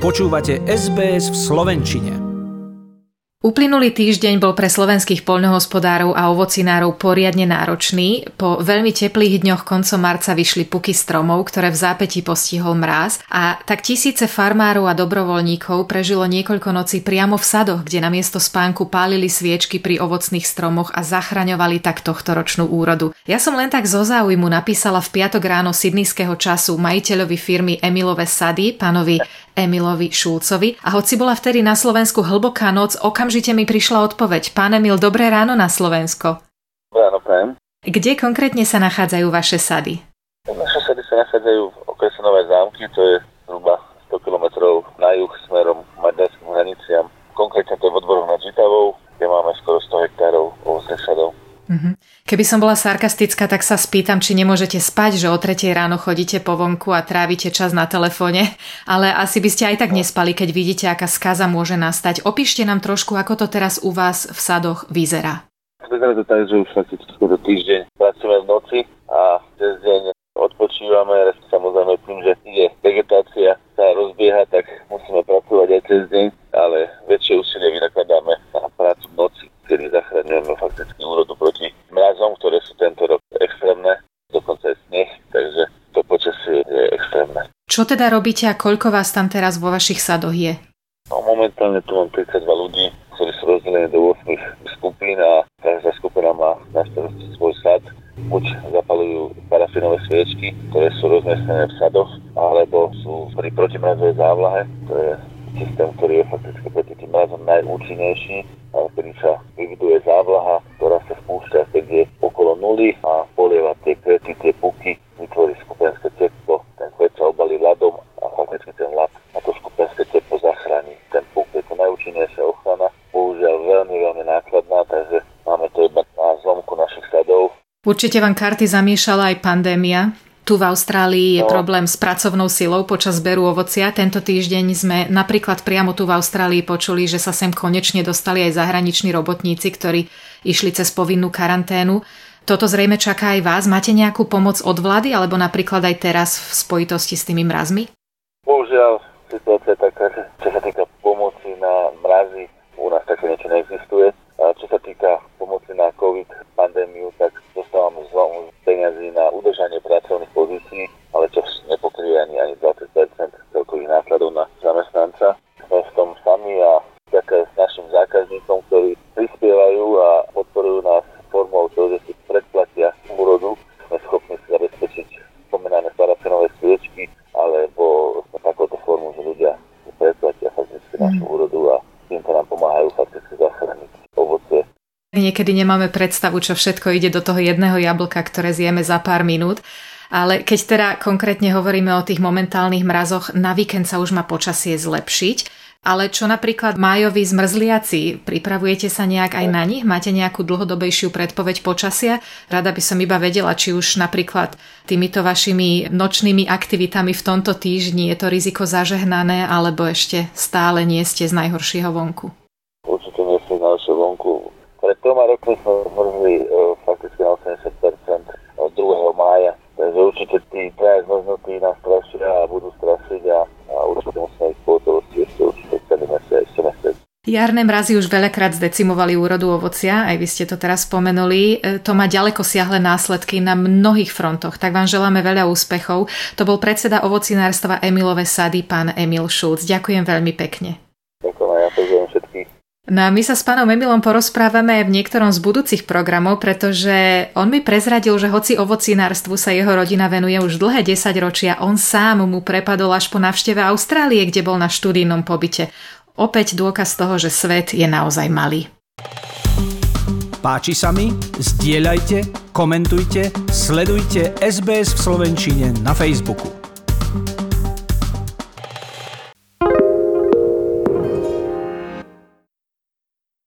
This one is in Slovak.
Počúvate SBS v Slovenčine. Uplynulý týždeň bol pre slovenských poľnohospodárov a ovocinárov poriadne náročný. Po veľmi teplých dňoch koncom marca vyšli puky stromov, ktoré v zápätí postihol mráz a tak tisíce farmárov a dobrovoľníkov prežilo niekoľko nocí priamo v sadoch, kde na miesto spánku pálili sviečky pri ovocných stromoch a zachraňovali tak tohto ročnú úrodu. Ja som len tak zo záujmu napísala v piatok ráno sydneyského času majiteľovi firmy Emilové sady, pánovi Emilovi Šulcovi a hoci bola vtedy na Slovensku hlboká noc, okamžite mi prišla odpoveď. Pán Emil, dobré ráno na Slovensko. Ráno, prajem. Kde konkrétne sa nachádzajú vaše sady? Naše sady sa nachádzajú v okrese Nové zámky, to je zhruba 100 km na juh smerom k maďarským hraniciam. Konkrétne to je v odboru nad Žitavou, kde máme skoro 100 hektárov. Keby som bola sarkastická, tak sa spýtam, či nemôžete spať, že o tretej ráno chodíte po vonku a trávite čas na telefóne, ale asi by ste aj tak nespali, keď vidíte, aká skaza môže nastať. Opíšte nám trošku, ako to teraz u vás v sadoch vyzerá. Vyzerá to tak, že už fakticky týždeň pracujeme v noci a cez deň odpočívame, samozrejme tým, že je vegetácia sa rozbieha, tak musíme pracovať aj cez deň, ale väčšie úsilie vynakladáme na prácu v noci, kedy zachraňujeme fakticky úrodu proti mrazom, ktoré sú tento rok extrémne, dokonca aj sneh, takže to počasie je extrémne. Čo teda robíte a koľko vás tam teraz vo vašich sadoch je? No, momentálne tu mám 32 ľudí, ktorí sú rozdelení do 8 skupín a každá skupina má na starosti svoj sad. Buď zapalujú parafinové sviečky, ktoré sú roznesené v sadoch, alebo sú pri protimrazovej závlahe, to je systém, ktorý je fakticky proti tým mrazom najúčinnejší, kedy sa vyviduje závlaha, ktorá sa spúšťa, keď je okolo nuly a polieva tie kvety, tie puky, vytvorí skupenské teplo. Ten kvet sa obalí ľadom a fakticky ten ľad na to skupenské teplo zachráni. Ten puk je to najúčinnejšia ochrana, bohužiaľ veľmi, veľmi nákladná, takže máme to iba na zlomku našich sadov. Určite vám karty zamiešala aj pandémia. Tu v Austrálii je no. problém s pracovnou silou počas zberu ovocia. Tento týždeň sme napríklad priamo tu v Austrálii počuli, že sa sem konečne dostali aj zahraniční robotníci, ktorí išli cez povinnú karanténu. Toto zrejme čaká aj vás. Máte nejakú pomoc od vlády alebo napríklad aj teraz v spojitosti s tými mrazmi? Bohužiaľ, situácia je taká, že čo sa týka pomoci na mrazy, u nás také niečo neexistuje. A čo sa týka pomoci na COVID pandémiu, tak dostávame z peniazy na udržanie pracovných pozícií, ale čo nepokryje ani, ani 20 celkových nákladov na zamestnanca. Sme v tom sami a ďakujem s našim zákazníkom, ktorí prispievajú a podporujú nás formou toho, že si predplatia úrodu. Sme schopní si zabezpečiť spomínané parafinové sviečky, alebo takouto formu, že ľudia si predplatia fakticky našu úrodu a týmto nám pomáhajú fakticky zachrániť ovocie Niekedy nemáme predstavu, čo všetko ide do toho jedného jablka, ktoré zjeme za pár minút. Ale keď teda konkrétne hovoríme o tých momentálnych mrazoch, na víkend sa už má počasie zlepšiť. Ale čo napríklad májoví zmrzliaci, pripravujete sa nejak aj na nich? Máte nejakú dlhodobejšiu predpoveď počasia? Rada by som iba vedela, či už napríklad týmito vašimi nočnými aktivitami v tomto týždni je to riziko zažehnané, alebo ešte stále nie ste z najhoršieho vonku? Určite nie ste z najhoršieho vonku pred troma rokmi sme zmrzli uh, fakticky na 80% od 2. mája. Takže určite tí traja zmrznutí nás strašia a budú strašiť a, a určite musíme ich pohotovosti ešte určite celý mesiac, ešte mesiac. Jarné mrazy už veľakrát zdecimovali úrodu ovocia, aj vy ste to teraz spomenuli. E, to má ďaleko siahle následky na mnohých frontoch, tak vám želáme veľa úspechov. To bol predseda ovocinárstva Emilové sady, pán Emil Šulc. Ďakujem veľmi pekne. Ďakujem, ja pozdravujem všetkých. No a my sa s pánom Emilom porozprávame v niektorom z budúcich programov, pretože on mi prezradil, že hoci ovocinárstvu sa jeho rodina venuje už dlhé 10 ročia, on sám mu prepadol až po návšteve Austrálie, kde bol na študijnom pobyte. Opäť dôkaz toho, že svet je naozaj malý. Páči sa mi? Zdieľajte, komentujte, sledujte SBS v Slovenčine na Facebooku.